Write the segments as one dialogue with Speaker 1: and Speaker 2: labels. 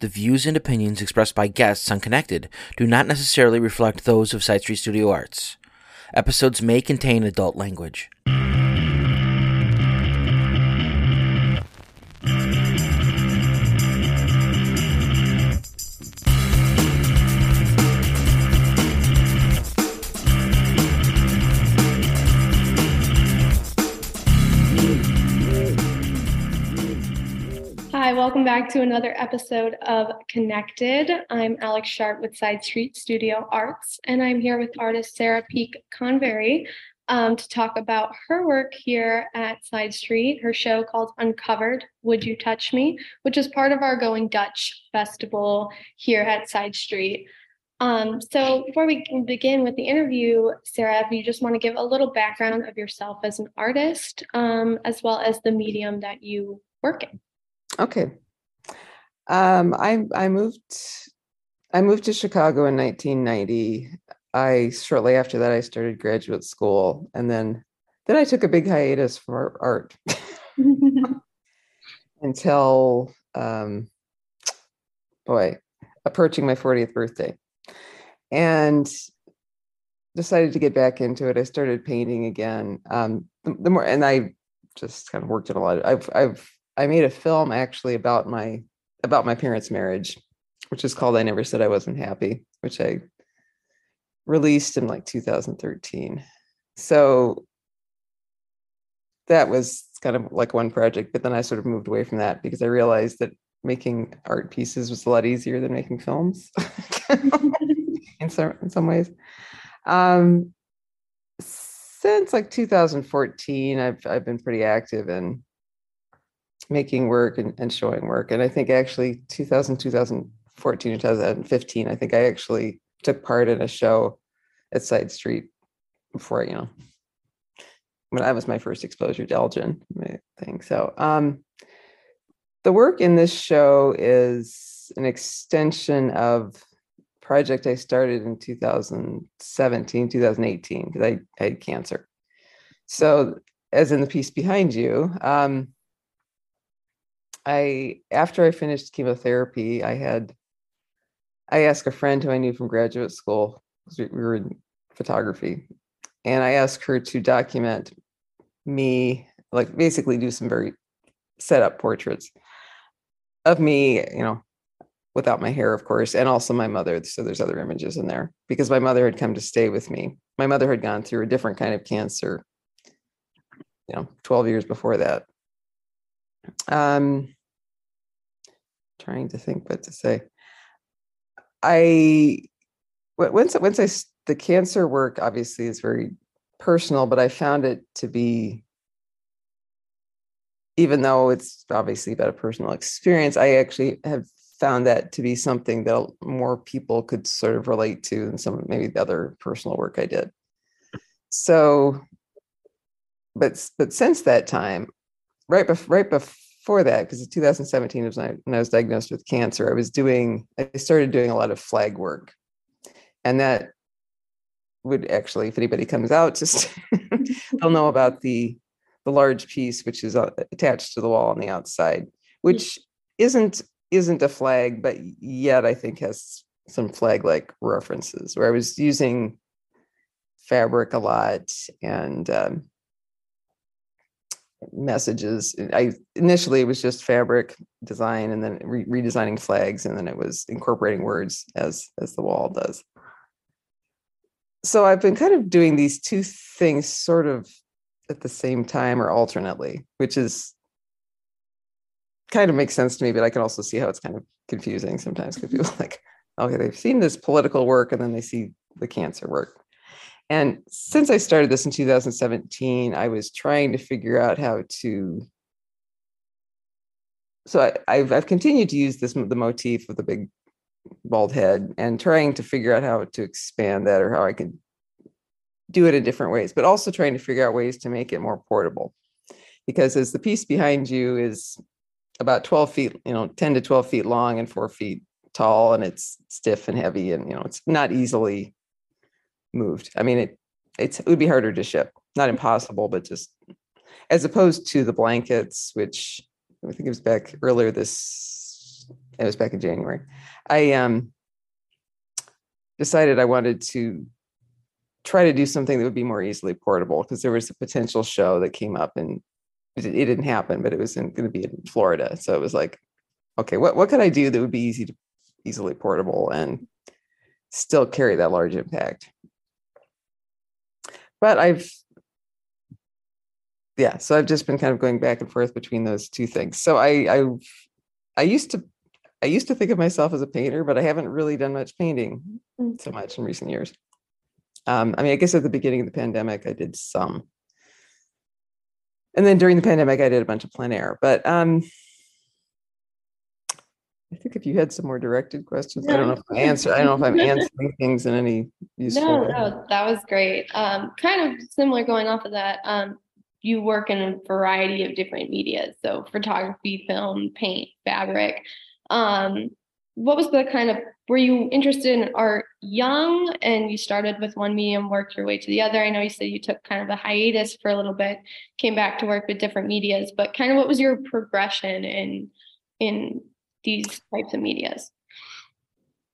Speaker 1: The views and opinions expressed by guests on Connected do not necessarily reflect those of Side Street Studio Arts. Episodes may contain adult language.
Speaker 2: Welcome back to another episode of Connected. I'm Alex Sharp with Side Street Studio Arts, and I'm here with artist Sarah Peak Convery um, to talk about her work here at Side Street, her show called Uncovered Would You Touch Me, which is part of our Going Dutch festival here at Side Street. Um, so, before we begin with the interview, Sarah, if you just want to give a little background of yourself as an artist, um, as well as the medium that you work in.
Speaker 3: Okay. Um, I I moved I moved to Chicago in 1990. I shortly after that I started graduate school, and then then I took a big hiatus from art until um, boy approaching my 40th birthday, and decided to get back into it. I started painting again. Um, the, the more and I just kind of worked in a lot. Of, I've I've I made a film actually about my about my parents' marriage, which is called I Never Said I Wasn't Happy, which I released in like 2013. So that was kind of like one project, but then I sort of moved away from that because I realized that making art pieces was a lot easier than making films in some in some ways. Um, since like 2014, I've I've been pretty active in making work and, and showing work. And I think actually 2000, 2014, 2015, I think I actually took part in a show at Side Street before, you know, when that was my first exposure to Elgin thing. So um, the work in this show is an extension of project I started in 2017, 2018, because I, I had cancer. So as in the piece behind you, um, I after I finished chemotherapy, I had I asked a friend who I knew from graduate school, because we were in photography, and I asked her to document me, like basically do some very set up portraits of me, you know, without my hair, of course, and also my mother. So there's other images in there because my mother had come to stay with me. My mother had gone through a different kind of cancer, you know, 12 years before that. Um, trying to think what to say. I once once I the cancer work obviously is very personal, but I found it to be even though it's obviously about a personal experience, I actually have found that to be something that more people could sort of relate to than some maybe the other personal work I did. So, but but since that time, right before right before before that, because in 2017 was when I, was diagnosed with cancer, I was doing, I started doing a lot of flag work. And that would actually, if anybody comes out, just they'll know about the the large piece which is uh, attached to the wall on the outside, which isn't isn't a flag, but yet I think has some flag like references. Where I was using fabric a lot and um, messages. Uh, I initially it was just fabric design, and then re- redesigning flags, and then it was incorporating words as as the wall does. So I've been kind of doing these two things sort of at the same time or alternately, which is kind of makes sense to me, but I can also see how it's kind of confusing sometimes because people like, okay, they've seen this political work and then they see the cancer work. And since I started this in 2017, I was trying to figure out how to. So I, have I've continued to use this the motif of the big bald head and trying to figure out how to expand that or how I can do it in different ways, but also trying to figure out ways to make it more portable. Because as the piece behind you is about 12 feet, you know, 10 to 12 feet long and four feet tall, and it's stiff and heavy, and you know, it's not easily moved. I mean, it it's, it would be harder to ship. Not impossible, but just as opposed to the blankets, which I think it was back earlier this it was back in January. I um decided I wanted to try to do something that would be more easily portable because there was a potential show that came up and it, it didn't happen, but it was going to be in Florida. So it was like, okay, what what could I do that would be easy to easily portable and still carry that large impact? But I've yeah, so I've just been kind of going back and forth between those two things. So I I I used to I used to think of myself as a painter, but I haven't really done much painting
Speaker 2: Mm.
Speaker 3: so much in recent years. Um, I mean, I guess at the beginning of the pandemic, I did some. And then during the pandemic, I did a bunch of plein air. But um, I think if you had some more directed questions, I don't know if I answer. I don't know if I'm answering things in any useful
Speaker 2: No,
Speaker 3: way.
Speaker 2: no, that was great. Um, kind of similar going off of that. Um, you work in a variety of different media, so photography, film, paint, fabric. Um, what was the kind of were you interested in art young and you started with one medium, worked your way to the other? I know you said you took kind of a hiatus for a little bit, came back to work with different medias, but kind of what was your progression in in these types of medias?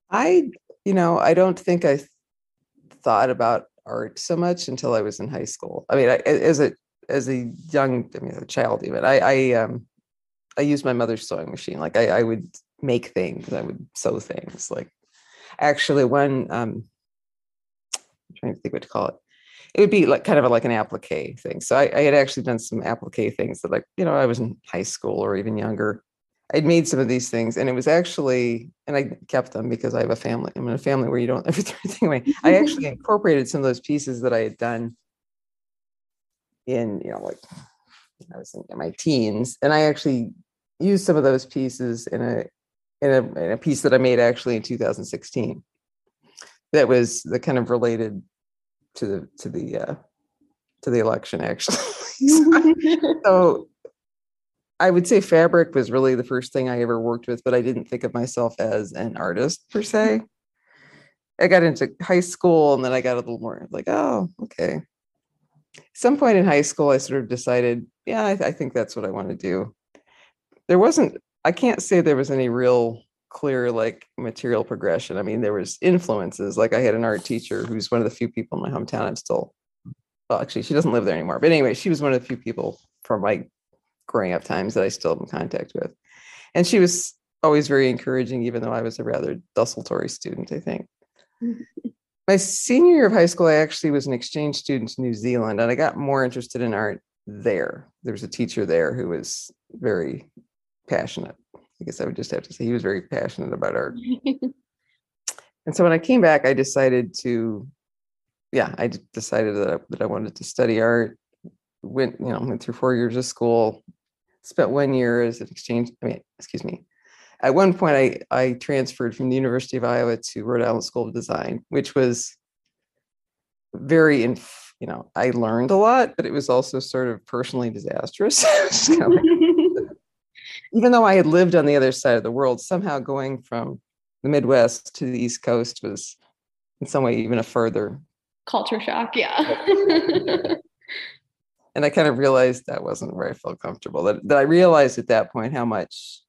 Speaker 3: I, you know, I don't think I th- thought about art so much until I was in high school. I mean, I, as a as a young, I mean, a child even, I, I, um, I used my mother's sewing machine. Like I, I would make things, I would sew things. Like actually, one, um, I'm trying to think what to call it. It would be like kind of a, like an applique thing. So I, I had actually done some applique things that, like, you know, I was in high school or even younger. I'd made some of these things, and it was actually, and I kept them because I have a family. I'm in a family where you don't ever throw anything away. I actually incorporated some of those pieces that I had done in, you know, like I was in my teens, and I actually used some of those pieces in a in a, in a piece that I made actually in 2016. That was the kind of related to the to the uh, to the election actually. so I would say fabric was really the first thing I ever worked with, but I didn't think of myself as an artist per mm-hmm. se. I got into high school and then I got a little more like, oh, okay. Some point in high school, I sort of decided, yeah, I, I think that's what I want to do. There wasn't, I can't say there was any real clear like material progression. I mean, there was influences. Like I had an art teacher who's one of the few people in my hometown I'm still, well, actually, she doesn't live there anymore. But anyway, she was one of the few people from my growing up times that I still am in contact with. And she was always very encouraging, even though I was a rather desultory student, I think. My senior year of high school, I actually was an exchange student to New Zealand, and I got more interested in art there. There was a teacher there who was very passionate. I guess I would just have to say he was very passionate about art. And so when I came back, I decided to, yeah, I decided that I, that I wanted to study art. Went, you know, went through four years of school, spent one year as an exchange. I mean, excuse me. At one point, I I transferred from the University of Iowa to Rhode Island School of Design, which was very, inf- you know, I learned a lot, but it was also sort of personally disastrous. Just kind of like- even though I had lived on the other side of the world, somehow going from the Midwest to the East Coast was in some way even a further.
Speaker 2: Culture shock, yeah.
Speaker 3: And I kind of realized that wasn't where I felt comfortable. That, that I realized at that point how much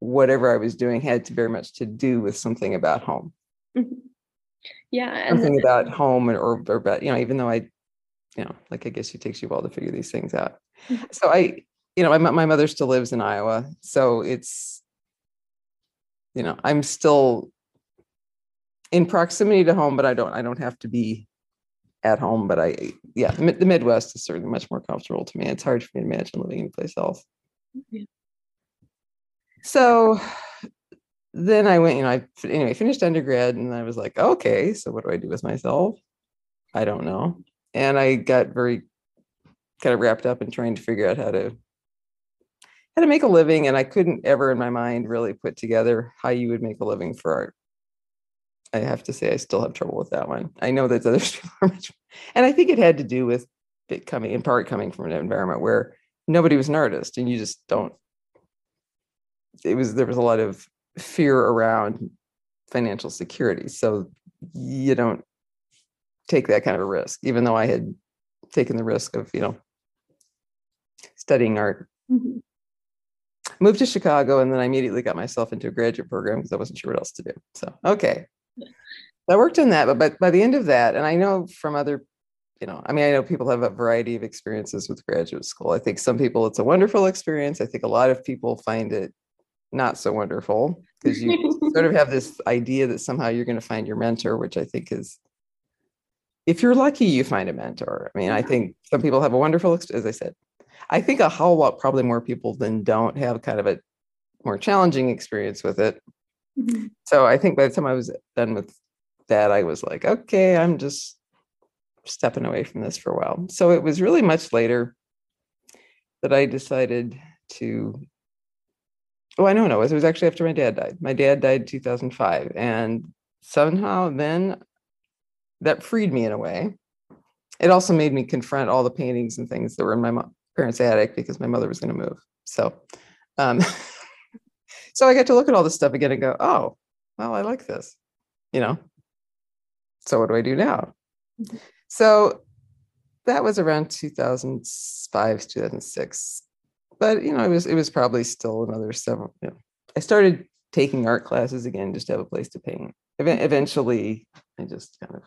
Speaker 3: whatever I was doing had to very much to do with something about home,
Speaker 2: yeah, and
Speaker 3: something about home or, or, or about, you know, even though I, you know, like I guess it takes you a while to figure these things out.
Speaker 2: Mhm.
Speaker 3: So I, you know, my, my mother still lives in Iowa. So it's, you know, I'm still in proximity to home, but I don't, I don't have to be at home. But I, yeah, the Midwest is certainly much more comfortable to me. It's hard for me to imagine living anyplace else.
Speaker 2: Yeah.
Speaker 3: So then I went, you know, I anyway finished undergrad and I was like, okay, so what do I do with myself? I don't know. And I got very kind of wrapped up in trying to figure out how to how to make a living. And I couldn't ever in my mind really put together how you would make a living for art. I have to say I still have trouble with that one. I know that other people are much and I think it had to do with it coming in part coming from an environment where nobody was an artist and you just don't it was there was a lot of fear around financial security so you don't take that kind of a risk even though i had taken the risk of you know studying art
Speaker 2: Mhm.
Speaker 3: moved to Chicago, and then I immediately got myself into a graduate program because I wasn't sure what else to do. So, okay. I worked on that, but by, by the end of that, and I know from other, you know, I mean, I know people have a variety of experiences with graduate school. I think some people it's a wonderful experience. I think a lot of people find it not so wonderful because you sort of have this idea that somehow you're going to find your mentor, which I think is, if you're lucky, you find a mentor. I mean, I think some people have a wonderful, as I said, I think a whole lot, probably more people than don't have kind of a more challenging experience with it. Mm-hmm. So I think by the time I was done with that, I was like, okay, I'm just stepping away from this for a while. So it was really much later that I decided to. Oh, I know, no, it was actually after my dad died. My dad died 2005, and somehow then that freed me in a way. It also made me confront all the paintings and things that were in my parents' attic because my mother was going to move. So, um, so I get to look at all this stuff again and go, oh, well, I like this, you know so what do I do now? Mm-hmm. So that was around 2005, 2006. But you know, it was it was probably still another several. You know, I started taking art classes again just to have a place to paint. Eventually, I just kind of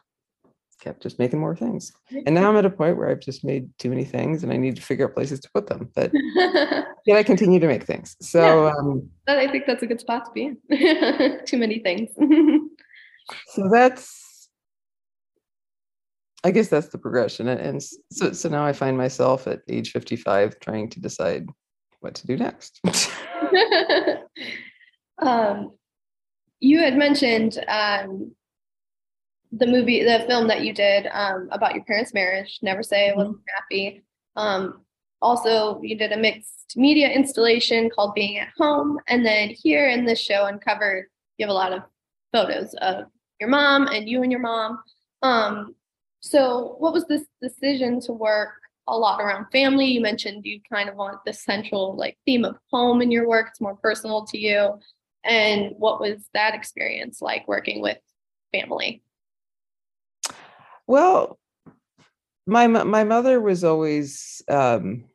Speaker 3: kept just making more things. And now I'm at a point where I've just made too many things and I need to figure out places to put them. But yet I continue to make things. So
Speaker 2: yeah,
Speaker 3: um,
Speaker 2: I think that's a good spot to be in. too many things.
Speaker 3: so that's I guess that's the progression. And, so, so now I find myself at age 55 trying to decide what to do next.
Speaker 2: um, you had mentioned um, the movie, the film that you did um, about your parents' marriage, Never Say I Wasn't mm-hmm. Happy. Um, also, you did a mixed media installation called Being at Home. And then here in this show, Uncovered, you have a lot of photos of your mom and you and your mom. Um, so, what was this decision to work a lot around family? You mentioned you kind of want the central like theme of home in your work. It's more personal to you. And what was that experience like working with family?
Speaker 3: Well, my my mother was always um,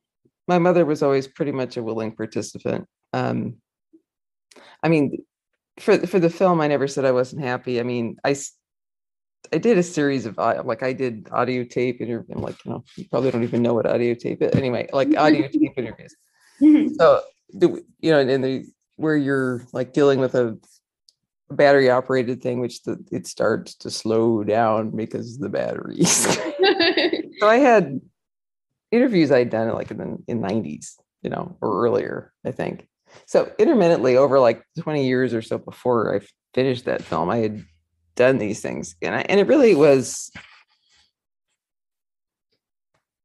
Speaker 3: my mother was always pretty much a willing participant. Um, I mean, for for the film, I never said I wasn't happy. I mean, I I did a series of like I did audio tape interview. I'm like, you know, you probably don't even know what audio tape is. Anyway, like audio tape interviews. So you know, and the where you're like dealing with a battery operated thing, which the, it starts to slow down because the batteries. so I had interviews I'd done like in the in 90s, you know, or earlier, I think. So intermittently over like 20 years or so before I finished that film, I had done these things and I, and it really was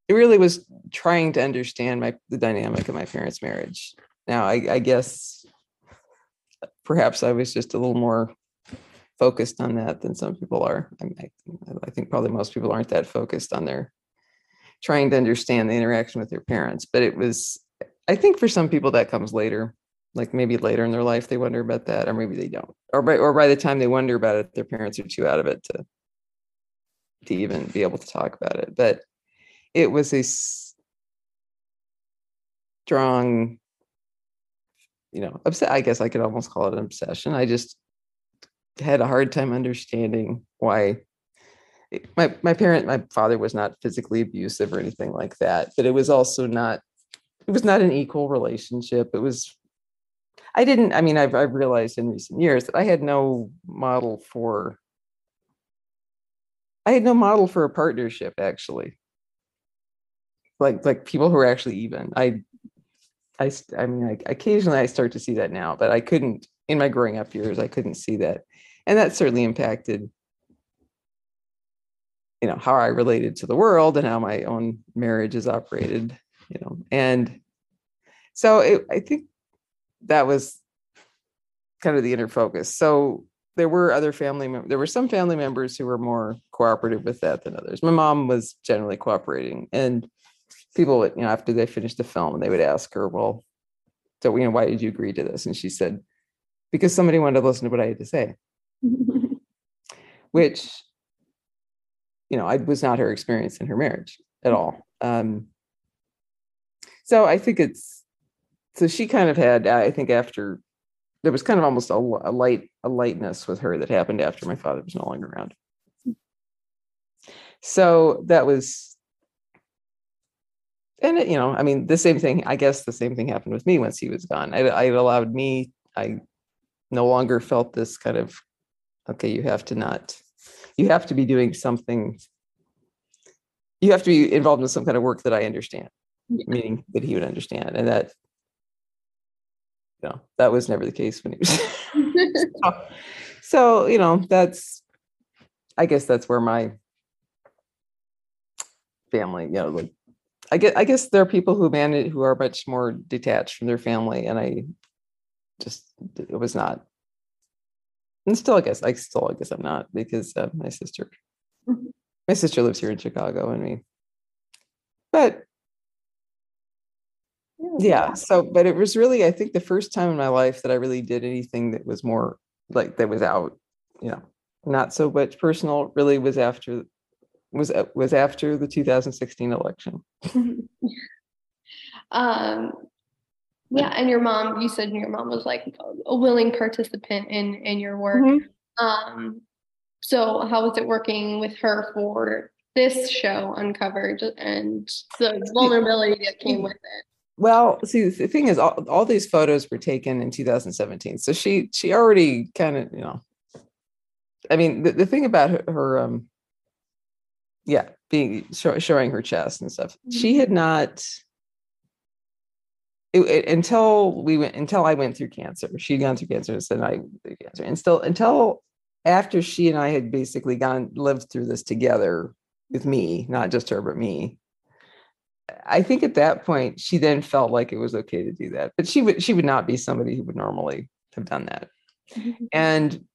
Speaker 3: it really was trying to understand my the dynamic of my parents marriage now I, I guess perhaps i was just a little more focused on that than some people are I, I think probably most people aren't that focused on their trying to understand the interaction with their parents but it was i think for some people that comes later like maybe later in their life they wonder about that or maybe they don't or by or by the time they wonder about it their parents are too out of it to to even be able to talk about it but it was a strong you know upset i guess i could almost call it an obsession i just had a hard time understanding why Eh, my my parent my father was not physically abusive or anything like that but it was also not it was not an equal relationship it was I didn't, I mean, I've, I've realized in recent years that I had no model for, I had no model for a partnership actually. Like, like people who are actually even. I, I, I mean, like occasionally I start to see that now, but I couldn't in my growing up years, I couldn't see that. And that certainly impacted, you know, how I related to the world and how my own marriage is operated, you know, and so it, I think that was kind of the inner focus. So there were other family mem- there were some family members who were more cooperative with that than others. My mom was generally cooperating and people would, you know after they finished the film they would ask her, well, so you know why did you agree to this? And she said because somebody wanted to listen to what I had to say. Which you know, I was not her experience in her marriage at all. Um, so I think it's so she kind of had i think after there was kind of almost a, a light a lightness with her that happened after my father was no longer around. So that was and it, you know i mean the same thing i guess the same thing happened with me once he was gone. I, I allowed me i no longer felt this kind of okay you have to not you have to be doing something you have to be involved in some kind of work that i understand
Speaker 2: Yeah.
Speaker 3: meaning that he would understand and that you know that was never the case when he was so, so you know that's i guess that's where my family you know like i get i guess there are people who manage who are much more detached from their family and i just it was not and still i guess i still i guess i'm not because uh, my sister
Speaker 2: Mhm.
Speaker 3: my sister lives here in chicago and we but yeah so but it was really i think the first time in my life that i really did anything that was more like that was out you know not so much personal really was after was uh, was after the 2016 election
Speaker 2: um yeah and your mom you said your mom was like a willing participant in in your work. Um so how was it working with her for this show uncovered and the vulnerability that came with it?
Speaker 3: Well see the thing is all, all these photos were taken in 2017 so she she already kind of you know. I mean the, the thing about her, her um yeah being show, showing her chest and stuff she had not it, it- until we went until i went through cancer she'd gone through cancer and said i through cancer and still until after she and i had basically gone lived through this together with me not just her but me I think at that point she then felt like it was okay to do that, but she would she would not be somebody who would normally have done that. And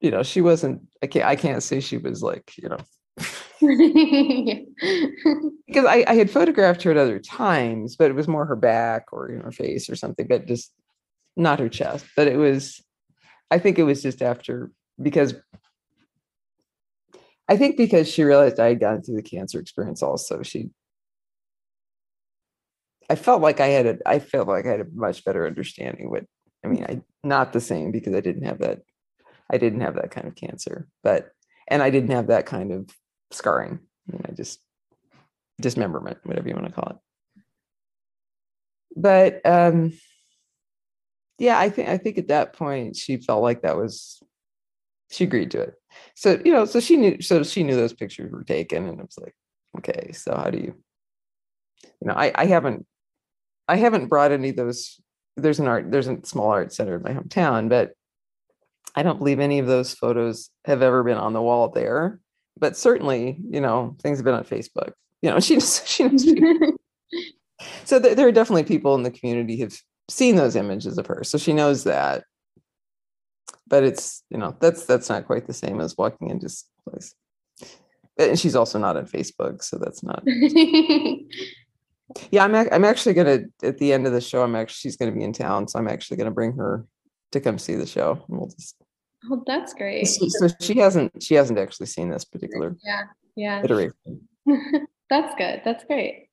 Speaker 3: you know, she wasn't. I can't. I can't say she was like you know because I, I had photographed her at other times, but it was more her back or you know, her face or something, but just not her chest. But it was. I think it was just after because. I think because she realized I had gone through the cancer experience also, she I felt like I had a I felt like I had a much better understanding what I mean, I not the same because I didn't have that I didn't have that kind of cancer, but and I didn't have that kind of scarring. Mean, I just dismemberment, whatever you want to call it. But um yeah, I think I think at that point she felt like that was she agreed to it. So, you know, so she knew so she knew those pictures were taken and it was like, okay, so how do you you know, I, I haven't I haven't brought any of those. There's an art, there's a small art center in my hometown, but I don't believe any of those photos have ever been on the wall there. But certainly, you know, things have been on Facebook. You know, she knows, she knows people. So there, there are definitely people in the community who've seen those images of her. So she knows that. But it's, you know, that's that's not quite the same as walking into place. And she's also not on Facebook, so that's not yeah, I'm ac- I'm actually gonna at the end of the show. I'm actually she's gonna be in town, so I'm actually gonna bring her to come see the show. And we'll just
Speaker 2: oh that's great
Speaker 3: so, so she hasn't she hasn't actually seen this particular
Speaker 2: yeah yeah
Speaker 3: iteration.
Speaker 2: That's good. That's great.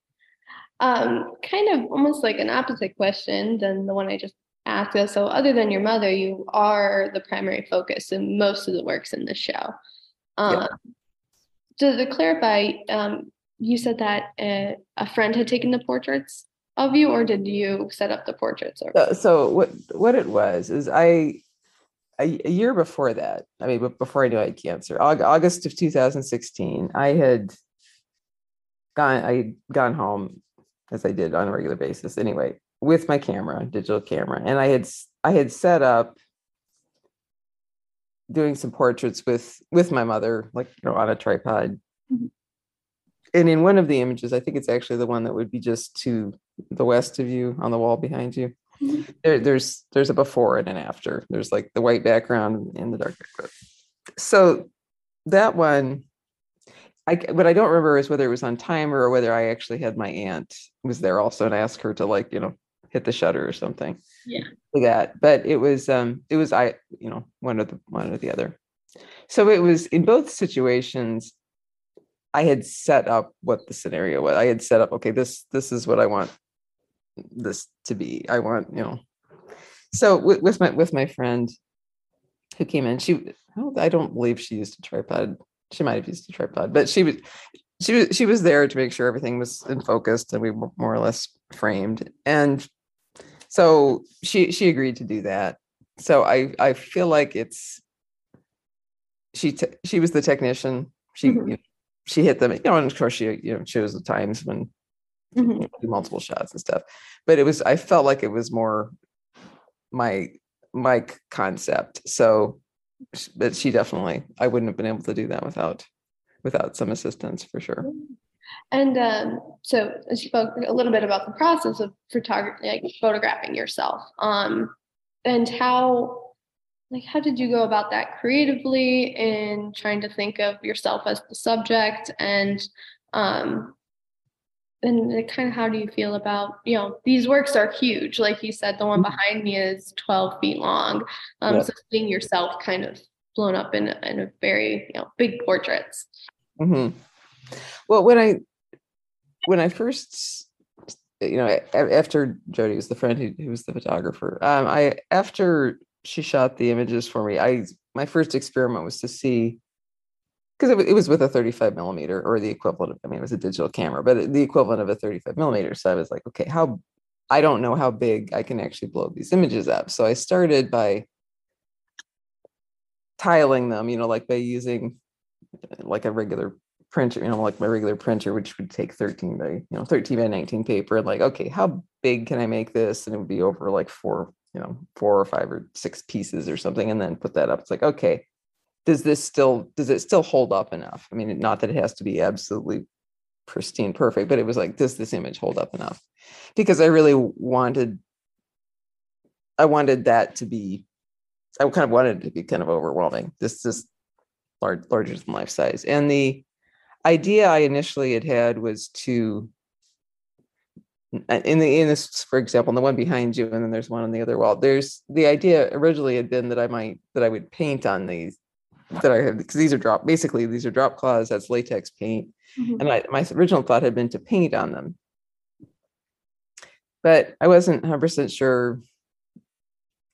Speaker 2: Um, kind of almost like an opposite question than the one I just asked. So, other than your mother, you are the primary focus in most of the works in the show. Um, So, to clarify, um, you said that uh, a friend had taken the portraits of you, or did you set up the portraits? Or
Speaker 3: Uh, so what what it was is I a, a year before that, I mean, before I knew I had cancer, August of 2016, I had gone I had gone home as I did on a regular basis anyway with my camera, digital camera, and I had I had set up doing some portraits with with my mother, like you know, on a tripod.
Speaker 2: Mhm.
Speaker 3: And in one of the images, I think it's actually the one that would be just to the west of you on the wall behind you.
Speaker 2: Mhm.
Speaker 3: There, there's there's a before and an after. There's like the white background and the dark background. So that one, I what I don't remember is whether it was on timer or whether I actually had my aunt was there also and asked her to like you know hit the shutter or something.
Speaker 2: Yeah.
Speaker 3: For that, but it was um it was I you know one of the one or the other. So it was in both situations. I had set up what the scenario was. I had set up okay this this is what I want this to be. I want, you know. So with, with my with my friend who came in, she I don't believe she used a tripod. She might have used a tripod, but she was she was she was there to make sure everything was in focus and we were more or less framed. And so she she agreed to do that. So I I feel like it's she te- she was the technician. She
Speaker 2: Mhm.
Speaker 3: you know, she hit them, you know, and of course she you know chose the times when
Speaker 2: Mhm.
Speaker 3: do multiple shots and stuff. But it was I felt like it was more my my concept. So but she definitely I wouldn't have been able to do that without without some assistance for sure.
Speaker 2: And um, so you spoke a little bit about the process of photography, like photographing yourself, um, and how, like, how did you go about that creatively in trying to think of yourself as the subject, and um, and kind of how do you feel about you know these works are huge, like you said, the one behind me is twelve feet long, um,
Speaker 3: Yeah.
Speaker 2: so seeing yourself kind of blown up in in a very you know big portraits.
Speaker 3: hmm Well, when I when I first, you know, after Jody was the friend who, who was the photographer, um, I after she shot the images for me, I my first experiment was to see because it, it was with a 35 millimeter or the equivalent of, I mean, it was a digital camera, but the equivalent of a 35 millimeter. So I was like, okay, how I don't know how big I can actually blow these images up. So I started by tiling them, you know, like by using uh, like a regular printer, you know, like my regular printer, which would take 13 by, you know, 13 by 19 paper. And like, okay, how big can I make this? And it would be over like four, you know, four or five or six pieces or something, and then put that up. It's like, okay, does this still does it still hold up enough? I mean, not that it has to be absolutely pristine perfect, but it was like, does this image hold up enough? Because I really wanted I wanted that to be I kind of wanted it to be kind of overwhelming. This is large larger than life size. And the idea I initially had had was to uh, in the in this for example the one behind you and then there's one on the other wall there's the idea originally had been that i might that i would paint on these that i had because these are drop basically these are drop cloths that's latex paint. Mm-hmm. And I, my original thought had been to paint on them. But i wasn't 100% sure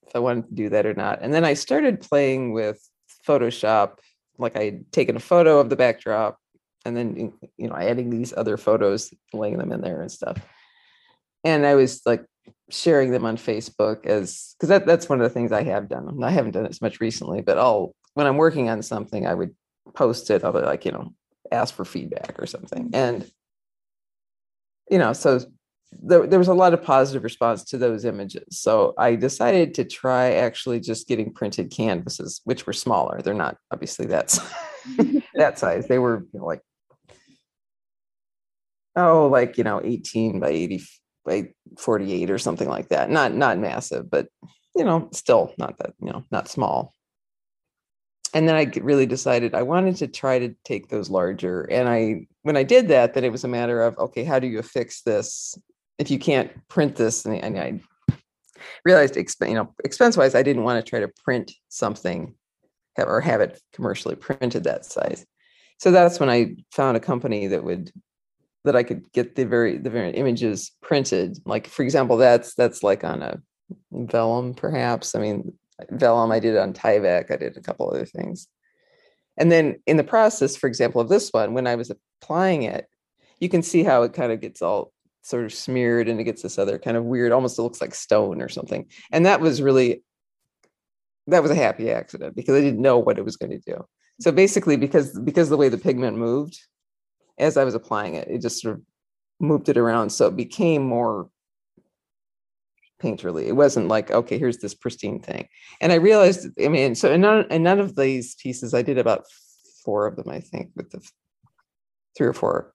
Speaker 3: if i wanted to do that or not. And then i started playing with photoshop like i had taken a photo of the backdrop and then you know adding these other photos laying them in there and stuff. And i was like sharing them on facebook as because that, that's one of the things i have done. I haven't done it as much recently but i'll when i'm working on something i would post it i'll be like you know ask for feedback or something. Mm. And you know so there, there was a lot of positive response to those images. So i decided to try actually just getting printed canvases which were smaller. They're not obviously that's that size. They were you know, like oh like you know 18 by 80 by 48 or something like that. Not not massive but you know still not that you know not small and then I really decided i wanted to try to take those larger and i when i did that then it was a matter of okay how do you affix this? If you can't print this and, i realized you know expense wise i didn't want to try to print something have, or have it commercially printed that size. So that's when i found a company that would that i could get the very the very images printed. Like for example that's that's like on a vellum perhaps. I mean vellum i did it on tyvek i did a couple other things. And then in the process for example of this one when i was applying it you can see how it kind of gets all sort of smeared and it gets this other kind of weird almost it looks like stone or something. And that was really that was a happy accident because i didn't know what it was going to do. So basically because because the way the pigment moved as i was applying it it just sort of moved it around. So it became more painterly it wasn't like okay here's this pristine thing. And i realized i mean so in none, in none of these pieces i did about four of them i think with the three or four.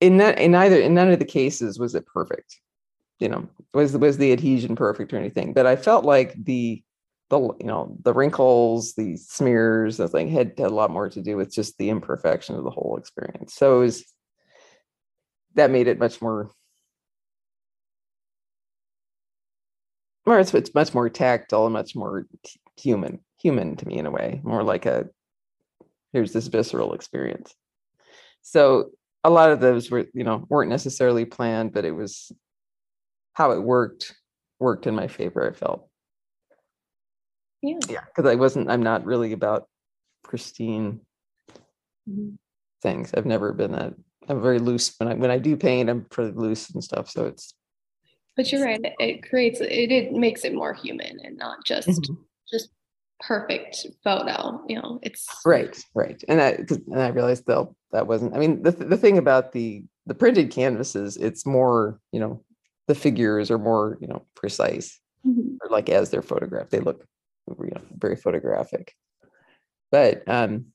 Speaker 3: In that in either in none of the cases was it perfect you know was was the adhesion perfect or anything. But i felt like the the you know the wrinkles the smears the thing had, had a lot more to do with just the imperfection of the whole experience. So it was that made it much more or it's, it's much more tactile and much more t- human human to me in a way more like a here's this visceral experience so a lot of those were you know weren't necessarily planned but it was how it worked worked in my favor. I felt
Speaker 2: Yeah.
Speaker 3: yeah because I wasn't. I'm not really about pristine
Speaker 2: Mhm.
Speaker 3: things. I've never been that. I'm very loose when I when I do paint. I'm pretty loose and stuff. So it's
Speaker 2: But you're right. It, creates it, it makes it more human and not just
Speaker 3: Mhm.
Speaker 2: just perfect photo. You know, it's
Speaker 3: right, right. And I and I realized though that wasn't. I mean, the the thing about the the printed canvases, it's more you know the figures are more you know precise.
Speaker 2: Mhm.
Speaker 3: or like as they're photographed, they look you know, very photographic. But um,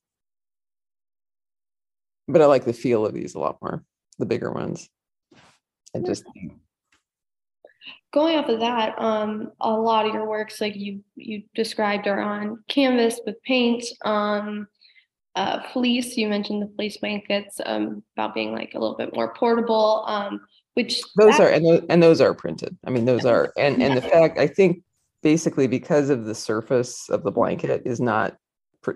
Speaker 3: but I like the feel of these a lot more, the bigger ones. And just
Speaker 2: going off of that, um, a lot of your works, like you you described, are on canvas with paint. Um, uh, fleece. You mentioned the fleece blankets um, about being like a little bit more portable. Um, which
Speaker 3: those
Speaker 2: that-
Speaker 3: are and those, and those are printed. I mean, those are and and the fact I think basically because of the surface of the blanket is not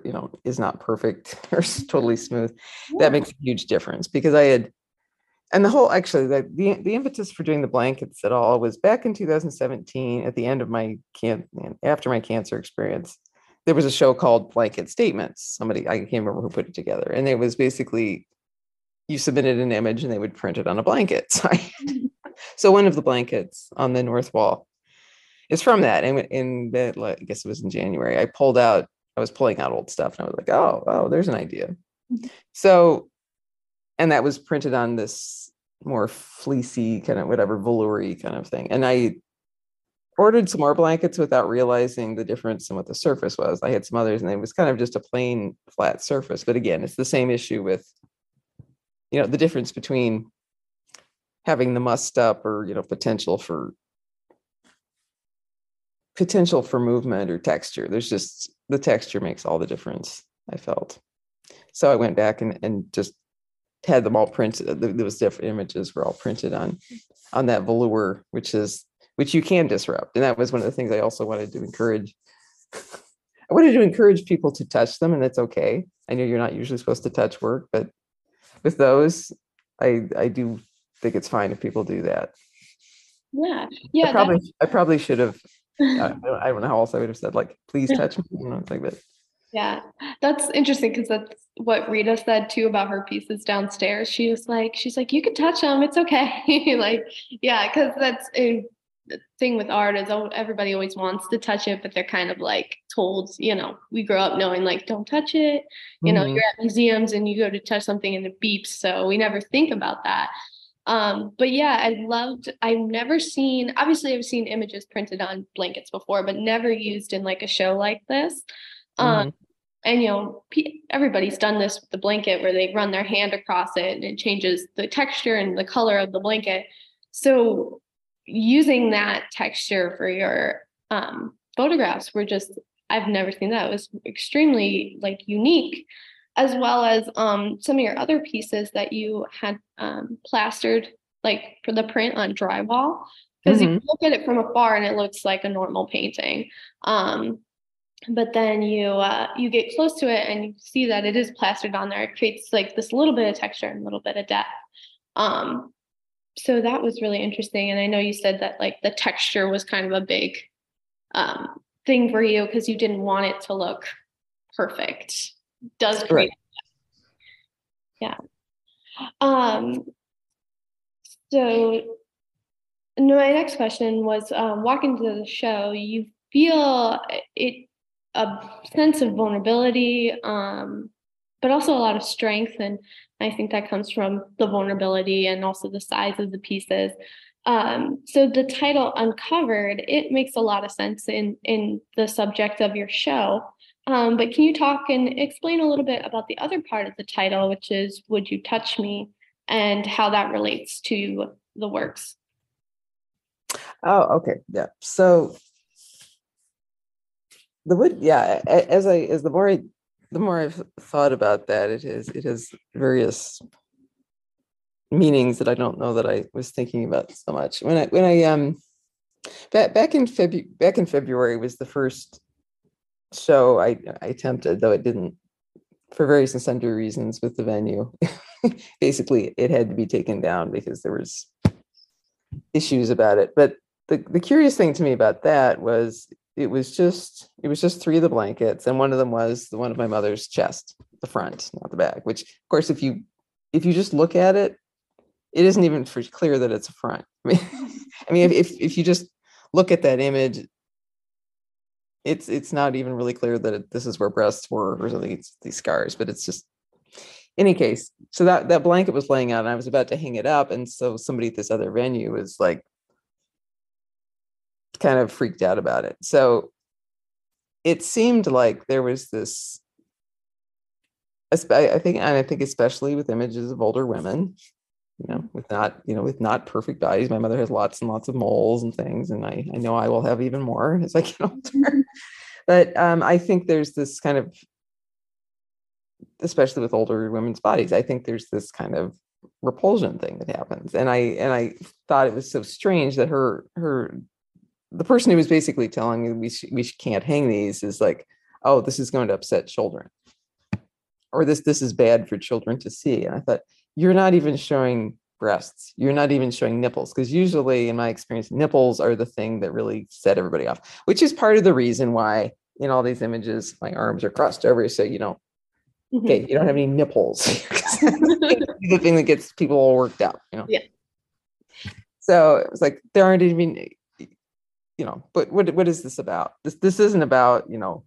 Speaker 3: you know is not perfect or totally smooth that makes a huge difference because I had, and the whole actually the, the the impetus for doing the blankets at all was back in 2017 at the end of my can after my cancer experience. There was a show called Blanket Statements. Somebody I can't remember who put it together, and it was basically you submitted an image and they would print it on a blanket. So, I, so one of the blankets on the north wall is from that. And in the, like, I guess it was in January, I pulled out. I was pulling out old stuff, and I was like, "Oh, oh, there's an idea."
Speaker 2: Mhm.
Speaker 3: So, and that was printed on this more fleecy kind of whatever velour kind of thing. And I ordered some more blankets without realizing the difference in what the surface was. I had some others, and it was kind of just a plain flat surface. But again, it's the same issue with, you know, the difference between having the must up or you know potential for potential for movement or texture. There's just the texture makes all the difference. I felt so I went back and and just had them all printed. Uh, th- Those different images were all printed on on that velour, which is which you can disrupt, and that was one of the things I also wanted to encourage. I wanted to encourage people to touch them, and that's okay. I know you're not usually supposed to touch work, but with those, I I do think it's fine if people do that.
Speaker 2: yeah, yeah.
Speaker 3: I probably I probably should have. I, don't- know how else I would have said like, please touch me. You know, like that.
Speaker 2: Yeah, that's interesting because that's what Rita said too about her pieces downstairs. She was like, she's like, you can touch them, it's okay. like, yeah, because that's a thing with art is everybody always wants to touch it, but they're kind of like told, you know, we grow up knowing like, don't touch it. You know,
Speaker 3: Mhm.
Speaker 2: you're at museums and you go to touch something and it beeps, so we never think about that. Um, but yeah, I loved. I've never seen. Obviously, I've seen images printed on blankets before, but never used in like a show like this. Um, and you know, pe- everybody's done this with the blanket where they run their hand across it and it changes the texture and the color of the blanket. So using that texture for your um, photographs were just I've never seen that. It was extremely like unique, as well as um, some of your other pieces that you had um, plastered like for the print on drywall. Because you
Speaker 3: Mhm.
Speaker 2: look at it from afar and it looks like a normal painting. Um, but then you uh, you get close to it and you see that it is plastered on there. It creates like this little bit of texture and a little bit of depth. Um, so that was really interesting. And I know you said that like the texture was kind of a big um, thing for you because you didn't want it to look perfect. Does create, yeah. Um, so no, my next question was um, walking to the show. You feel it a sense of vulnerability, um, but also a lot of strength, and I think that comes from the vulnerability and also the size of the pieces. Um, so the title "Uncovered" it makes a lot of sense in in the subject of your show. Um, but can you talk and explain a little bit about the other part of the title, which is "Would You Touch Me," and how that relates to the works?
Speaker 3: Oh, okay. Yeah. So the wood, yeah, as I as the more I the more I've thought about that, it is it has various meanings that I don't know that I was thinking about so much. When I when I um back back in February back in February was the first show I I attempted, though it didn't for various and sundry reasons with the venue. Basically, it had to be taken down because there was issues about it. But the, the curious thing to me about that was it was just it was just three of the blankets and one of them was the one of my mother's chest the front not the back which of course if you if you just look at it it isn't even clear that it's a front. I mean i mean if, if you just look at that image it's it's not even really clear that it, this is where breasts were or these, these scars but it's just any case so that that blanket was laying out and i was about to hang it up and so somebody at this other venue was like kind of freaked out about it. So it seemed like there was this I think and I think especially with images of older women, you know, with not, you know, with not perfect bodies. My mother has lots and lots of moles and things, and I, I know I will have even more as I get older. but um, I think there's this kind of especially with older women's bodies, I think there's this kind of repulsion thing that happens. And I and I thought it was so strange that her her the person who was basically telling me we sh- we can't hang these is like, oh, this is going to upset children, or this this is bad for children to see. And I thought you're not even showing breasts, you're not even showing nipples, because usually in my experience, nipples are the thing that really set everybody off, which is part of the reason why in all these images my arms are crossed over so you don't mm-hmm. okay you don't have any nipples. The thing that gets people all worked out you know?
Speaker 2: Yeah.
Speaker 3: So it was like there aren't even you know, but what what is this about? This this isn't about, you know,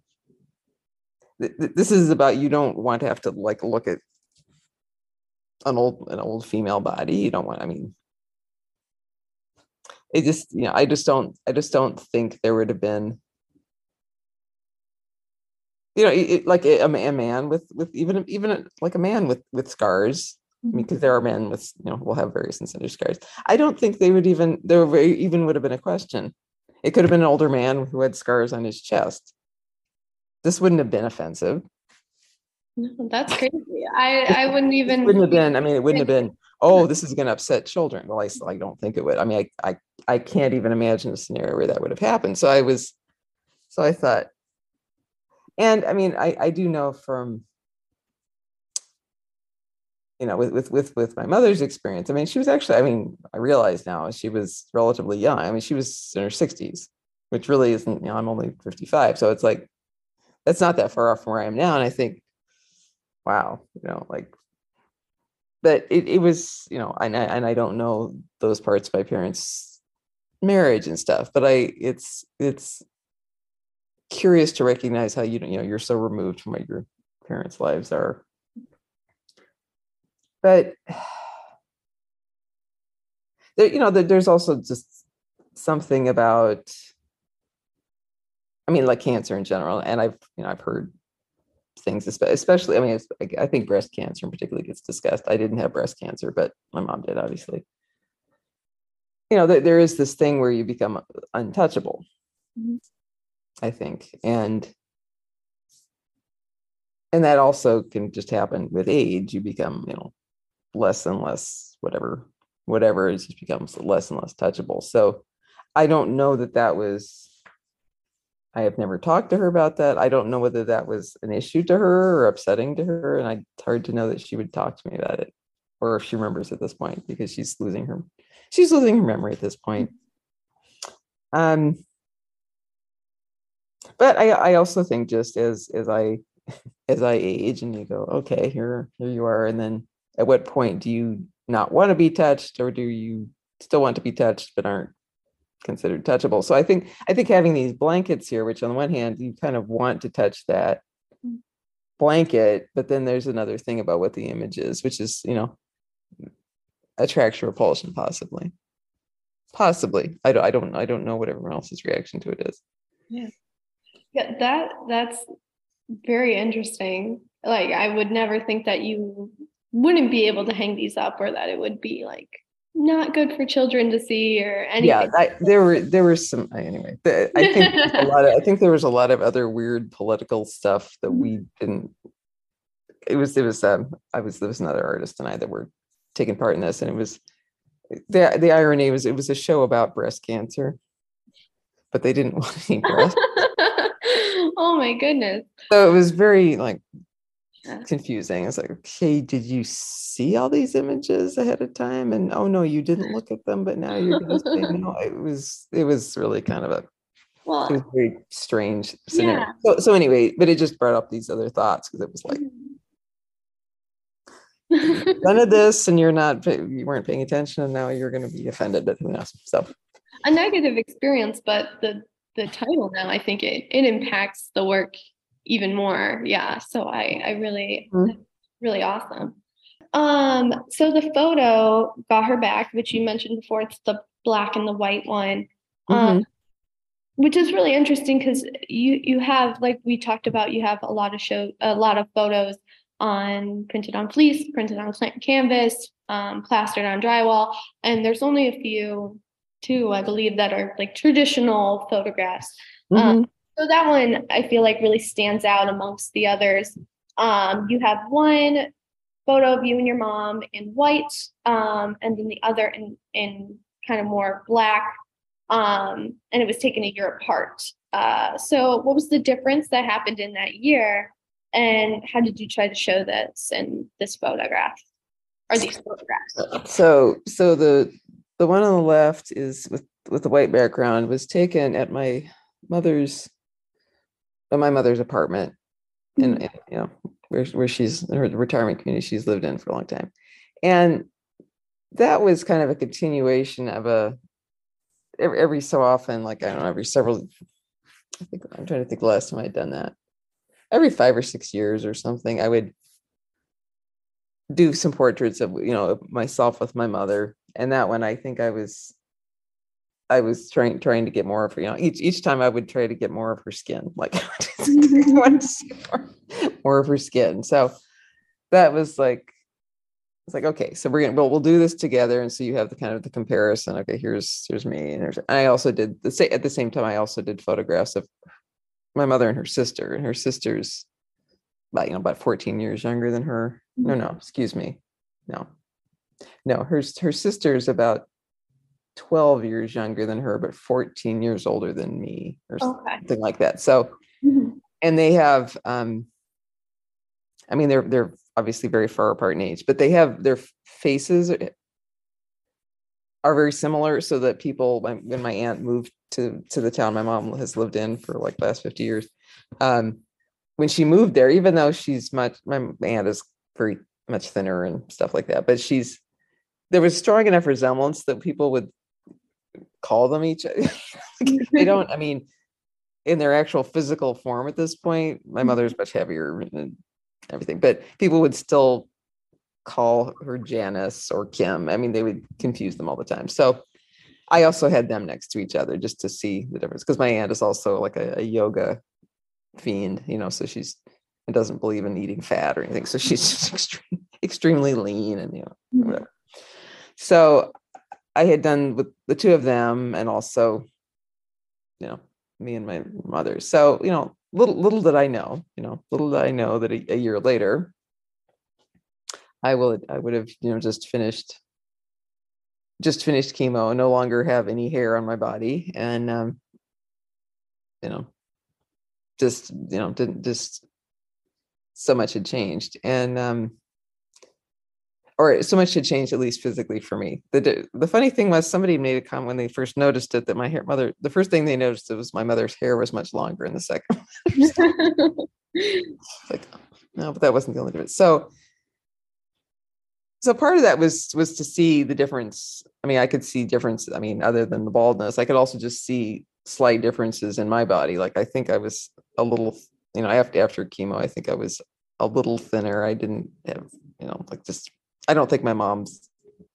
Speaker 3: th- this is about you don't want to have to like look at an old an old female body. You don't want, I mean, it just, you know, I just don't I just don't think there would have been you know, it, like a, a man with with even even like a man with with scars I mean, because mm-hmm. there are men with, you know, will have various incendiary scars. I don't think they would even, there even would have been a question it could have been an older man who had scars on his chest. This wouldn't have been offensive.
Speaker 2: No, that's crazy. I, I wouldn't even.
Speaker 3: It wouldn't have been. I mean, it wouldn't have been. Oh, this is going to upset children. Well, I, I don't think it would. I mean, I, I, I can't even imagine a scenario where that would have happened. So I was, so I thought, and I mean, I, I do know from you know, with, with with with my mother's experience, I mean, she was actually, I mean, I realize now she was relatively young. I mean, she was in her 60s, which really isn't, you know, I'm only 55. So it's like that's not that far off from where I am now. And I think, wow, you know, like but it, it was, you know, and I, and I don't know those parts of my parents' marriage and stuff, but I it's it's curious to recognize how you you know you're so removed from what your parents' lives are but there, you know, there's also just something about, I mean, like cancer in general, and I've you know I've heard things, especially. I mean, I think breast cancer in particular gets discussed. I didn't have breast cancer, but my mom did, obviously. You know, there is this thing where you become untouchable. Mm-hmm. I think, and and that also can just happen with age. You become, you know, less and less whatever whatever it just becomes less and less touchable. So i don't know that that was i have never talked to her about that. I don't know whether that was an issue to her or upsetting to her and I, it's hard to know that she would talk to me about it or if she remembers at this point because she's losing her she's losing her memory at this point. Um but i i also think just as as i as i age and you go okay here here you are and then at what point do you not want to be touched or do you still want to be touched but aren't considered touchable? So i think i think having these blankets here which on the one hand you kind of want to touch that mm. blanket but then there's another thing about what the image is which is you know attraction repulsion possibly. Possibly. I don't i don't i don't know what everyone else's reaction to it is.
Speaker 2: Yeah. Yeah that that's very interesting. Like i would never think that you wouldn't be able to hang these up or that it would be like not good for children to see or anything.
Speaker 3: Yeah, I, there were there were some anyway. The, I think a lot of I think there was a lot of other weird political stuff that we mm-hmm. didn't. It was it was um I was there was another artist and I that were taking part in this and it was the the irony was it was a show about breast cancer, but they didn't want any breast.
Speaker 2: oh my goodness!
Speaker 3: So it was very like
Speaker 2: Yeah.
Speaker 3: confusing. It's like, okay, did you see all these images ahead of time? And oh no, you didn't mm. look at them, but now you're gonna say no. It was it was really kind of a it was very strange scenario.
Speaker 2: Yeah.
Speaker 3: So so anyway, but it just brought up these other thoughts because it was like mm-hmm. none of this and you're not you weren't paying attention and now you're gonna be offended, but who knows? So
Speaker 2: a negative experience, but the the title now I think it it impacts the work even more. Yeah. So I I really
Speaker 3: Mhm.
Speaker 2: really awesome. Um, so the photo got her back, which you mentioned before. It's the black and the white one. Um, which is really interesting because you you have like we talked about you have a lot of show a lot of photos on printed on fleece printed on canvas um, plastered on drywall and there's only a few two i believe that are like traditional photographs
Speaker 3: Mhm.
Speaker 2: So that one I feel like really stands out amongst the others. Um, you have one photo of you and your mom in white, um, and then the other in in kind of more black. Um, and it was taken a year apart. Uh, so what was the difference that happened in that year? And how did you try to show this in this photograph or these photographs?
Speaker 3: So so the the one on the left is with with the white background was taken at my mother's at my mother's apartment in, in you know where where she's in her retirement community she's lived in for a long time. And that was kind of a continuation of a every, every so often, like I don't know, every several I think I'm trying to think the last time I'd done that. Every five or six years or something, I would do some portraits of you know myself with my mother and that one i think i was i was trying trying to get more of her you know each each time i would try to get more of her skin like I wanted to see more, more of her skin. So that was like it's like okay so we're gonna well we'll do this together and so you have the kind of the comparison okay here's here's me and, there's, i also did the same at the same time i also did photographs of my mother and her sister and her sister's about you know about 14 years younger than her. No no mm-hmm. excuse me. No. No her her sister's about 12 years younger than her but 14 years older than me or
Speaker 2: Okay.
Speaker 3: something like that so
Speaker 2: Mhm.
Speaker 3: and they have um i mean they're they're obviously very far apart in age but they have their faces are- are very similar so that people when when my aunt moved to to the town my mom has lived in for like the last 50 years um when she moved there even though she's much my aunt is very much thinner and stuff like that but she's there was strong enough resemblance that people would call them each they don't i mean in their actual physical form at this point my mother's much heavier and everything but people would still call her janice or kim. I mean they would confuse them all the time. So i also had them next to each other just to see the difference because my aunt is also like a, a yoga fiend you know so she's and doesn't believe in eating fat or anything. So she's just extreme, extremely lean and you know
Speaker 2: Mhm.
Speaker 3: whatever. So i had done with the two of them and also you know me and my mother. So you know little little did i know you know little did i know that a, a year later i will i would have you know just finished just finished chemo and no longer have any hair on my body and um you know just you know didn't just so much had changed. And um or so much had changed at least physically for me. The the funny thing was somebody made a comment when they first noticed it that my hair mother the first thing they noticed was my mother's hair was much longer in the second like no but that wasn't the only difference. So so part of that was was to see the difference. I mean i could see differences. i mean other than the baldness i could also just see slight differences in my body. Like i think i was a little you know after after chemo i think i was a little thinner. I didn't have you know like just i don't think my mom's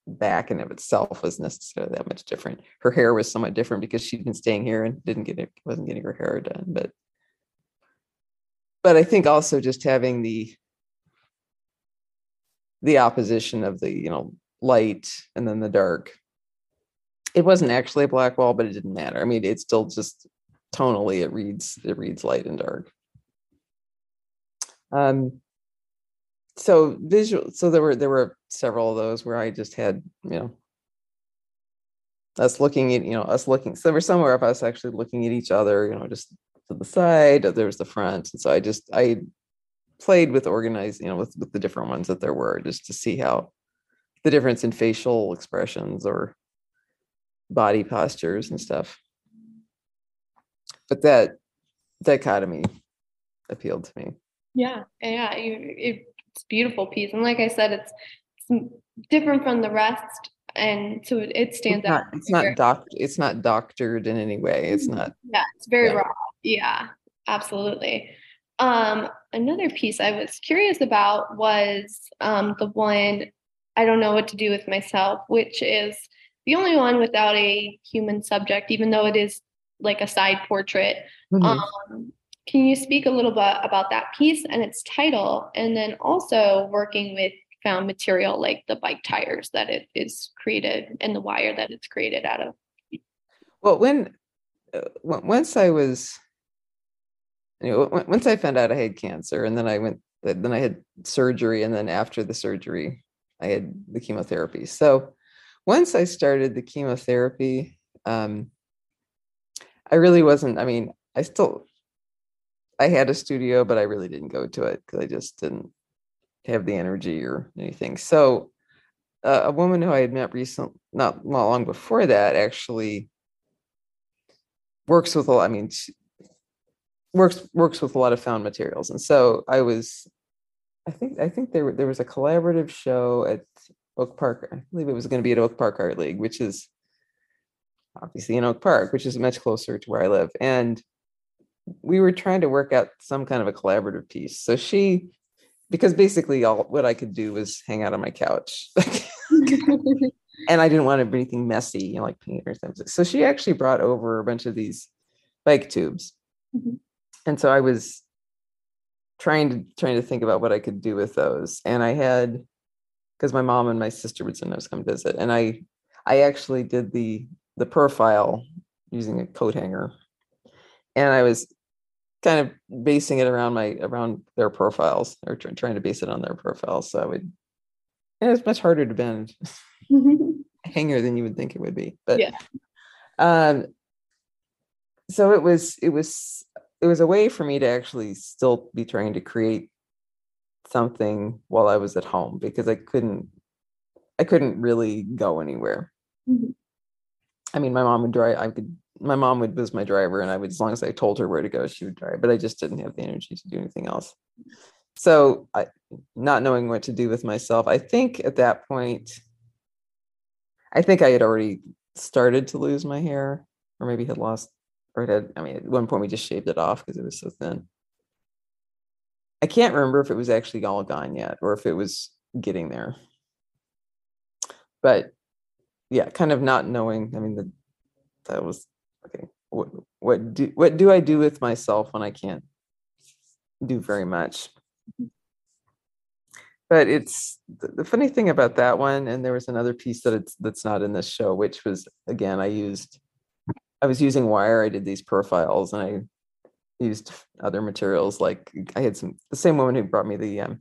Speaker 3: back in of itself was necessarily that much different. Her hair was somewhat different because she'd been staying here and didn't get it wasn't getting her hair done but but i think also just having the the opposition of the you know light and then the dark it wasn't actually a black wall but it didn't matter. I mean it's still just tonally it reads it reads light and dark. Um so visual so there were there were several of those where i just had you know us looking at you know us looking so there were somewhere of us actually looking at each other you know just to the side there was the front and so i just i played with organized, you know, with, with the different ones that there were, just to see how the difference in facial expressions or body postures and stuff. But that dichotomy appealed to me.
Speaker 2: Yeah, yeah, you, it's beautiful piece, and like I said, it's, it's different from the rest, and so it stands
Speaker 3: It's not,
Speaker 2: out.
Speaker 3: it's not doc, it's not doctored in any way. It's not,
Speaker 2: Yeah, it's very
Speaker 3: Yeah.
Speaker 2: raw. Yeah, absolutely. Um, another piece I was curious about was um, the one I don't know what to do with myself, which is the only one without a human subject, even though it is like a side portrait.
Speaker 3: Mhm.
Speaker 2: Um, can you speak a little bit about that piece and its title, and then also working with found material like the bike tires that it is created and the wire that it's created out of?
Speaker 3: Well, when, uh, once I was, you know, once I found out I had cancer and then I went, then I had surgery and then after the surgery, I had the chemotherapy. So once I started the chemotherapy, um, I really wasn't, I mean, I still, I had a studio, but I really didn't go to it because I just didn't have the energy or anything. So uh, a woman who I had met recent, not not long before that, actually works with a lot. I mean, works works with a lot of found materials, and so I was, I think I think there there was a collaborative show at Oak Park. I believe it was going to be at Oak Park Art League, which is obviously in Oak Park, which is much closer to where I live, and we were trying to work out some kind of a collaborative piece. So she, because basically all what I could do was hang out on my couch. and I didn't want to do anything messy, you know, like paint or something. So she actually brought over a bunch of these bike tubes.
Speaker 2: Mhm.
Speaker 3: And so I was trying to trying to think about what I could do with those. And I had because my mom and my sister would sometimes come visit. And I I actually did the the profile using a coat hanger. And I was kind of basing it around my around their profiles or tr- trying to base it on their profiles. So I would and it's much harder to bend hanger than you would think it would be. But
Speaker 2: Yeah.
Speaker 3: um so it was it was it was a way for me to actually still be trying to create something while I was at home because I couldn't I couldn't really go anywhere.
Speaker 2: Mhm.
Speaker 3: I mean my mom would drive I could my mom would was my driver and I would as long as I told her where to go she would drive but I just didn't have the energy to do anything else. So I not knowing what to do with myself I think at that point I think I had already started to lose my hair, or maybe had lost, or had. I mean, at one point we just shaved it off because it was so thin. I can't remember if it was actually all gone yet, or if it was getting there. But yeah, kind of not knowing. I mean, the, that was okay. What what do what do I do with myself when I can't do very much? but it's the, the funny thing about that one and there was another piece that it's that's not in this show which was again i used i was using wire i did these profiles and i used other materials like i had some the same woman who brought me the um,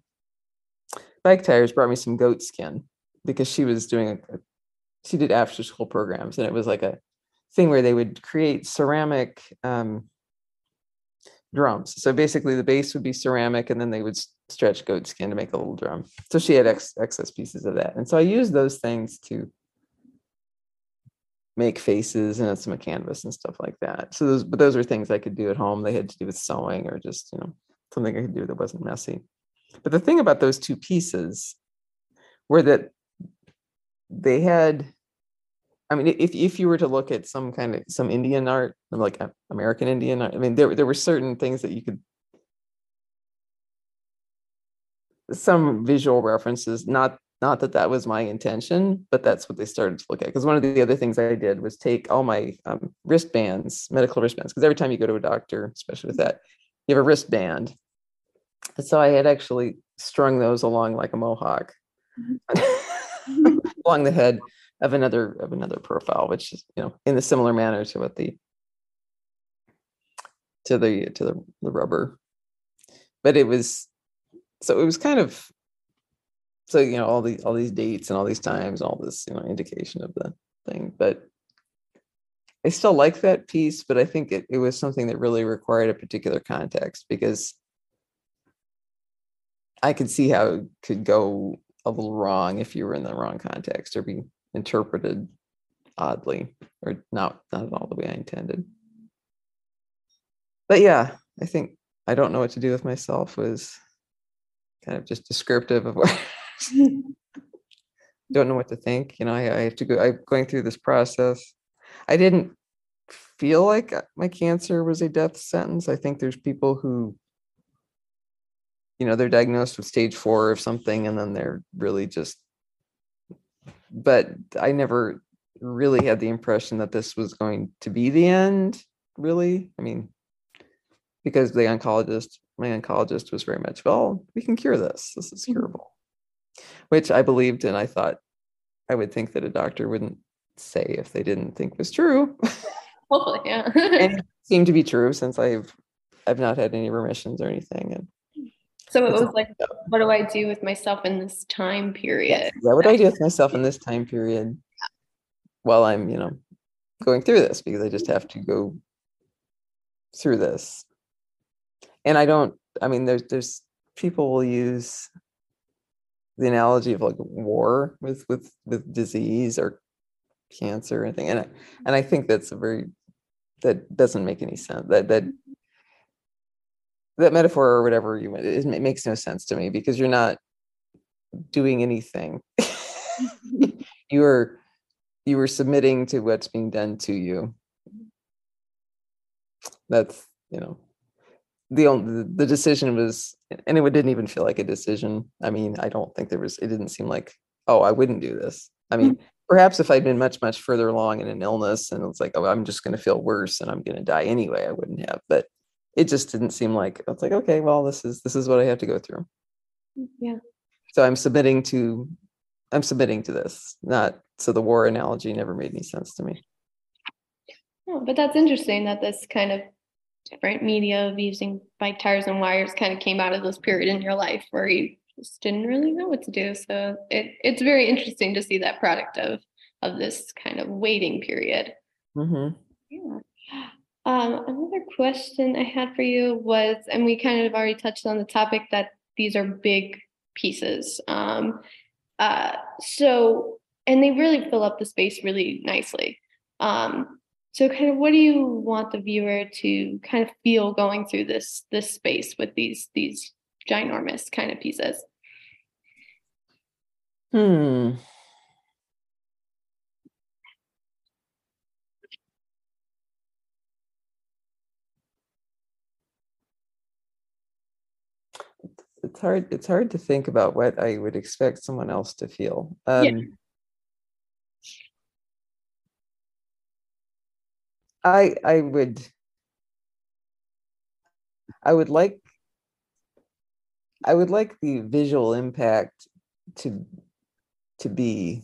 Speaker 3: bike tires brought me some goat skin because she was doing a, a she did after school programs and it was like a thing where they would create ceramic um, drums. So basically, the base would be ceramic, and then they would stretch goat skin to make a little drum. So she had ex- excess pieces of that, and so I used those things to make faces and some canvas and stuff like that. So those, but those are things I could do at home. They had to do with sewing or just you know something I could do that wasn't messy. But the thing about those two pieces were that they had I mean, if if you were to look at some kind of some Indian art, like uh, American Indian art, I mean, there there were certain things that you could, some visual references. Not not that that was my intention, but that's what they started to look at. Because one of the other things I did was take all my um, wristbands, medical wristbands, because every time you go to a doctor, especially with that, you have a wristband. And so I had actually strung those along like a mohawk along the head of another of another profile, which is you know in a similar manner to what the to the to the, the rubber. But it was so it was kind of so you know all these all these dates and all these times, all this you know indication of the thing. But I still like that piece, but I think it, it was something that really required a particular context because I could see how it could go a little wrong if you were in the wrong context or be interpreted oddly or not not at all the way I intended. But yeah, I think I don't know what to do with myself was kind of just descriptive of what don't know what to think. You know, I, I have to go I'm going through this process. I didn't feel like my cancer was a death sentence. I think there's people who you know they're diagnosed with stage four of something and then they're really just but i never really had the impression that this was going to be the end really. I mean because the oncologist my oncologist was very much well we can cure this. This is
Speaker 2: Mhm.
Speaker 3: curable. Which i believed and i thought i would think that a doctor wouldn't say if they didn't think was true.
Speaker 2: Hopefully, yeah.
Speaker 3: and it seemed to be true since i've i've not had any remissions or anything and
Speaker 2: so it was like, what do I do with myself in this time period?
Speaker 3: yeah, what do I do with myself in this time period while I'm, you know, going through this because I just have to go through this. And I don't, I mean, there's there's people will use the analogy of like war with with with disease or cancer or anything. And I and I think that's a very that doesn't make any sense. That that that metaphor or whatever you it, it makes no sense to me because you're not doing anything. You are you were submitting to what's being done to you. That's you know the only the, the decision was and it didn't even feel like a decision. I mean i don't think there was it didn't seem like oh i wouldn't do this. I mean perhaps if i'd been much much further along in an illness and it's like oh i'm just going to feel worse and i'm going to die anyway i wouldn't have but it just didn't seem like it's like okay well this is this is what i have to go through
Speaker 2: Yeah.
Speaker 3: so i'm submitting to i'm submitting to this not so the war analogy never made any sense to me
Speaker 2: Oh, but that's interesting that this kind of different media of using bike tires and wires kind of came out of this period in your life where you just didn't really know what to do. So it it's very interesting to see that product of of this kind of waiting period.
Speaker 3: mm-hmm.
Speaker 2: Yeah. Um, another question I had for you was, and we kind of already touched on the topic that these are big pieces. Um, uh, so, and they really fill up the space really nicely. Um, so, kind of, what do you want the viewer to kind of feel going through this this space with these these ginormous kind of pieces?
Speaker 3: hmm it's hard it's hard to think about what i would expect someone else to feel um
Speaker 2: Yeah.
Speaker 3: i i would i would like i would like the visual impact to to be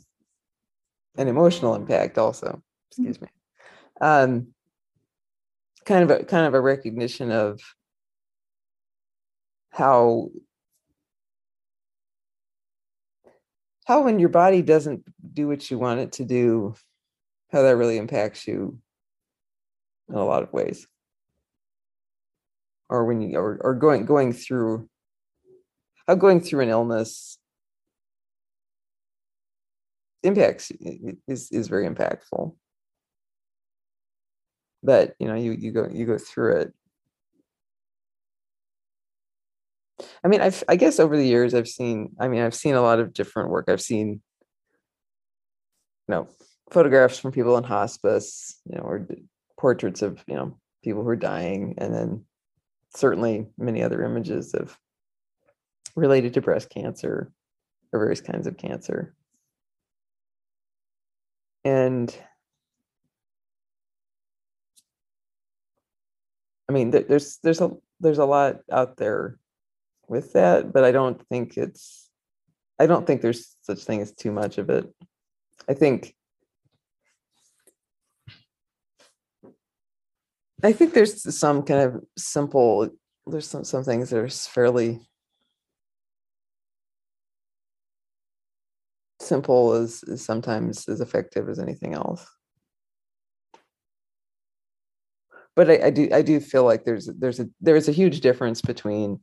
Speaker 3: an emotional impact also excuse me um kind of a kind of a recognition of how how when your body doesn't do what you want it to do how that really impacts you in a lot of ways. Or when you or, or going going through how going through an illness impacts is is very impactful. But you know you you go you go through it I mean, I've I guess over the years I've seen. I mean, I've seen a lot of different work. I've seen, you know, photographs from people in hospice, you know, or portraits of you know people who are dying, and then certainly many other images of related to breast cancer or various kinds of cancer. And I mean, there's there's a there's a lot out there with that, but I don't think it's I don't think there's such thing as too much of it. I think I think there's some kind of simple there's some some things that are fairly simple is, is sometimes as effective as anything else. But I, I do I do feel like there's there's a there is a huge difference between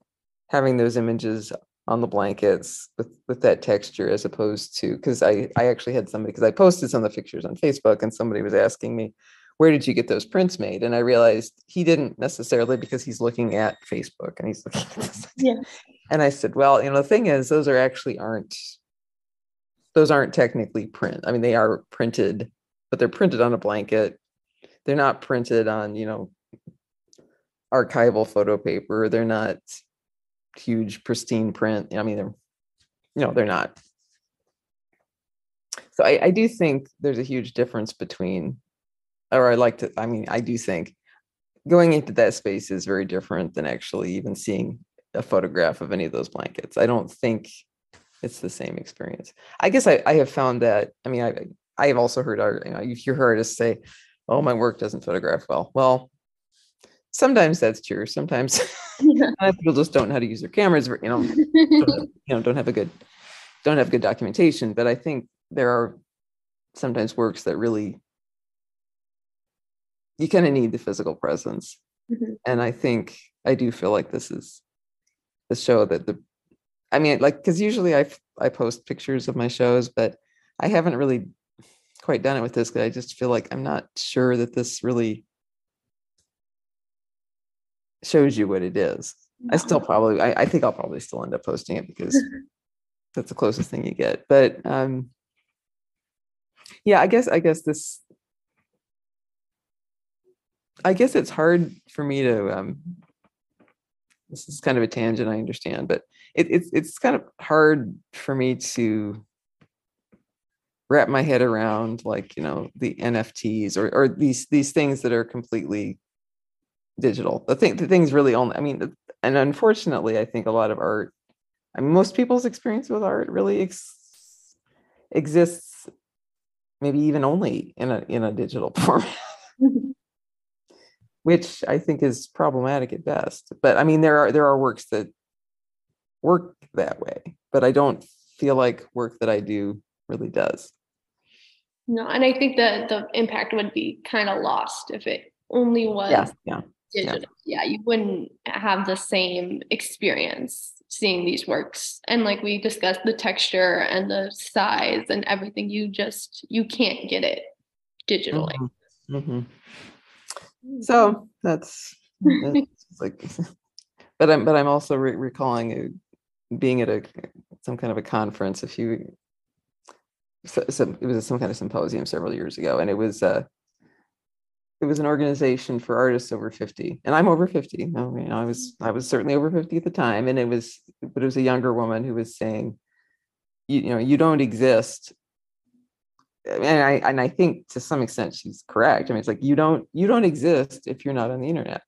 Speaker 3: having those images on the blankets with with that texture as opposed to because I I actually had somebody because I posted some of the pictures on Facebook and somebody was asking me where did you get those prints made and I realized he didn't necessarily because he's looking at Facebook and he's looking at this.
Speaker 2: Yeah.
Speaker 3: And I said, well, you know, the thing is those are actually aren't those aren't technically print. I mean, they are printed, but they're printed on a blanket. They're not printed on, you know, archival photo paper. They're not huge pristine print. I mean, they're, know, they're not. So I, I do think there's a huge difference between, or I like to, I mean, I do think going into that space is very different than actually even seeing a photograph of any of those blankets. I don't think it's the same experience. I guess I, I have found that, I mean, I, I have also heard, art, you know, you hear artists say, oh, my work doesn't photograph well. Well, sometimes that's true. Sometimes people just don't know how to use their cameras, you know, you know, don't have a good, don't have good documentation. But I think there are sometimes works that really, you kind of need the physical presence.
Speaker 2: Mhm.
Speaker 3: And I think I do feel like this is the show that the, I mean, like, because usually I I post pictures of my shows, but I haven't really quite done it with this because I just feel like I'm not sure that this really shows you what it is. I still probably, I, I think I'll probably still end up posting it because that's the closest thing you get. But um, yeah, I guess, I guess this, I guess it's hard for me to, um, this is kind of a tangent, I understand, but it, it's, it's kind of hard for me to wrap my head around like, you know, the NFTs or, or these, these things that are completely digital. The thing, the things really only, I mean, and unfortunately, I think a lot of art, I mean, most people's experience with art really ex- exists maybe even only in a in a digital format, mm-hmm. which I think is problematic at best. But I mean, there are there are works that work that way, but I don't feel like work that I do really does.
Speaker 2: No, and I think that the impact would be kind of lost if it only was
Speaker 3: Yeah, yeah. Yeah.
Speaker 2: digital. Yeah. you wouldn't have the same experience seeing these works. And like we discussed, the texture and the size and everything, you just you can't get it digitally.
Speaker 3: Mhm, mhm. So that's, that's like, but I'm but I'm also re- recalling being at a some kind of a conference a few. So, so it was some kind of symposium several years ago, and it was uh, it was an organization for artists over 50 and i'm over 50 no, you know i was mm. i was certainly over 50 at the time and it was but it was a younger woman who was saying you, you know you don't exist. And i and i think to some extent she's correct. I mean it's like you don't you don't exist if you're not on the internet.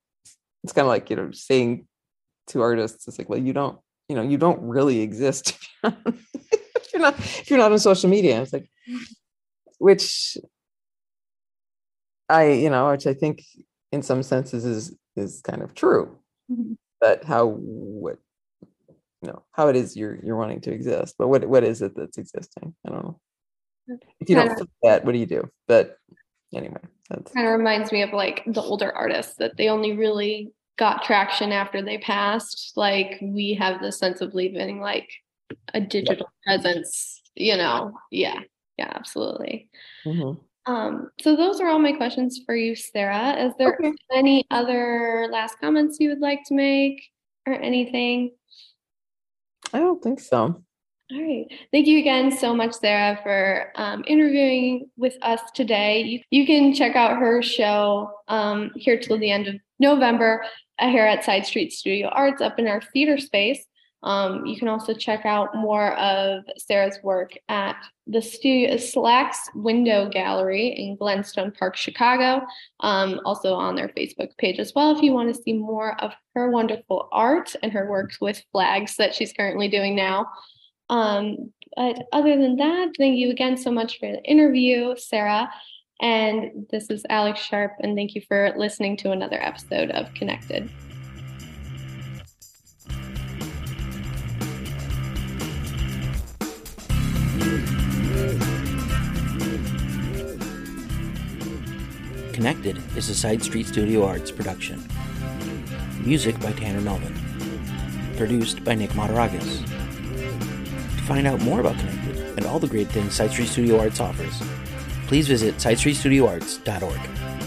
Speaker 3: It's kind of like you know saying to artists it's like well you don't you know you don't really exist if you're not if you're not on social media. It's like mm. which I, you know, which I think in some senses is is kind of true.
Speaker 2: Mhm.
Speaker 3: But how what you know how it is you're you're wanting to exist, but what what is it that's existing? I don't know. If you don't
Speaker 2: Kinda-
Speaker 3: feel that, what do you do? But anyway, that's
Speaker 2: Kind of reminds me of like the older artists that they only really got traction after they passed. Like we have the sense of leaving like a digital presence, you know. Yeah, yeah, absolutely.
Speaker 3: Mhm.
Speaker 2: Um, so those are all my questions for you, Sarah. Is there
Speaker 3: Okay.
Speaker 2: any other last comments you would like to make or anything?
Speaker 3: I don't think so.
Speaker 2: All right. Thank you again so much, Sarah, for um, interviewing with us today. You, you can check out her show um, here till the end of November uh, here at Side Street Studio Arts up in our theater space. Um, you can also check out more of Sarah's work at the studio Slacks Window Gallery in Glenstone Park, Chicago. Um, also on their Facebook page as well if you want to see more of her wonderful art and her works with flags that she's currently doing now. Um, but other than that, thank you again so much for the interview, Sarah. And this is Alex Sharp, and thank you for listening to another episode of Connected.
Speaker 1: Connected is a Side Street Studio Arts production. Music by Tanner Melvin. Produced by Nick Mataragas. To find out more about Connected and all the great things Side Street Studio Arts offers, please visit sidestreetstudioarts.org.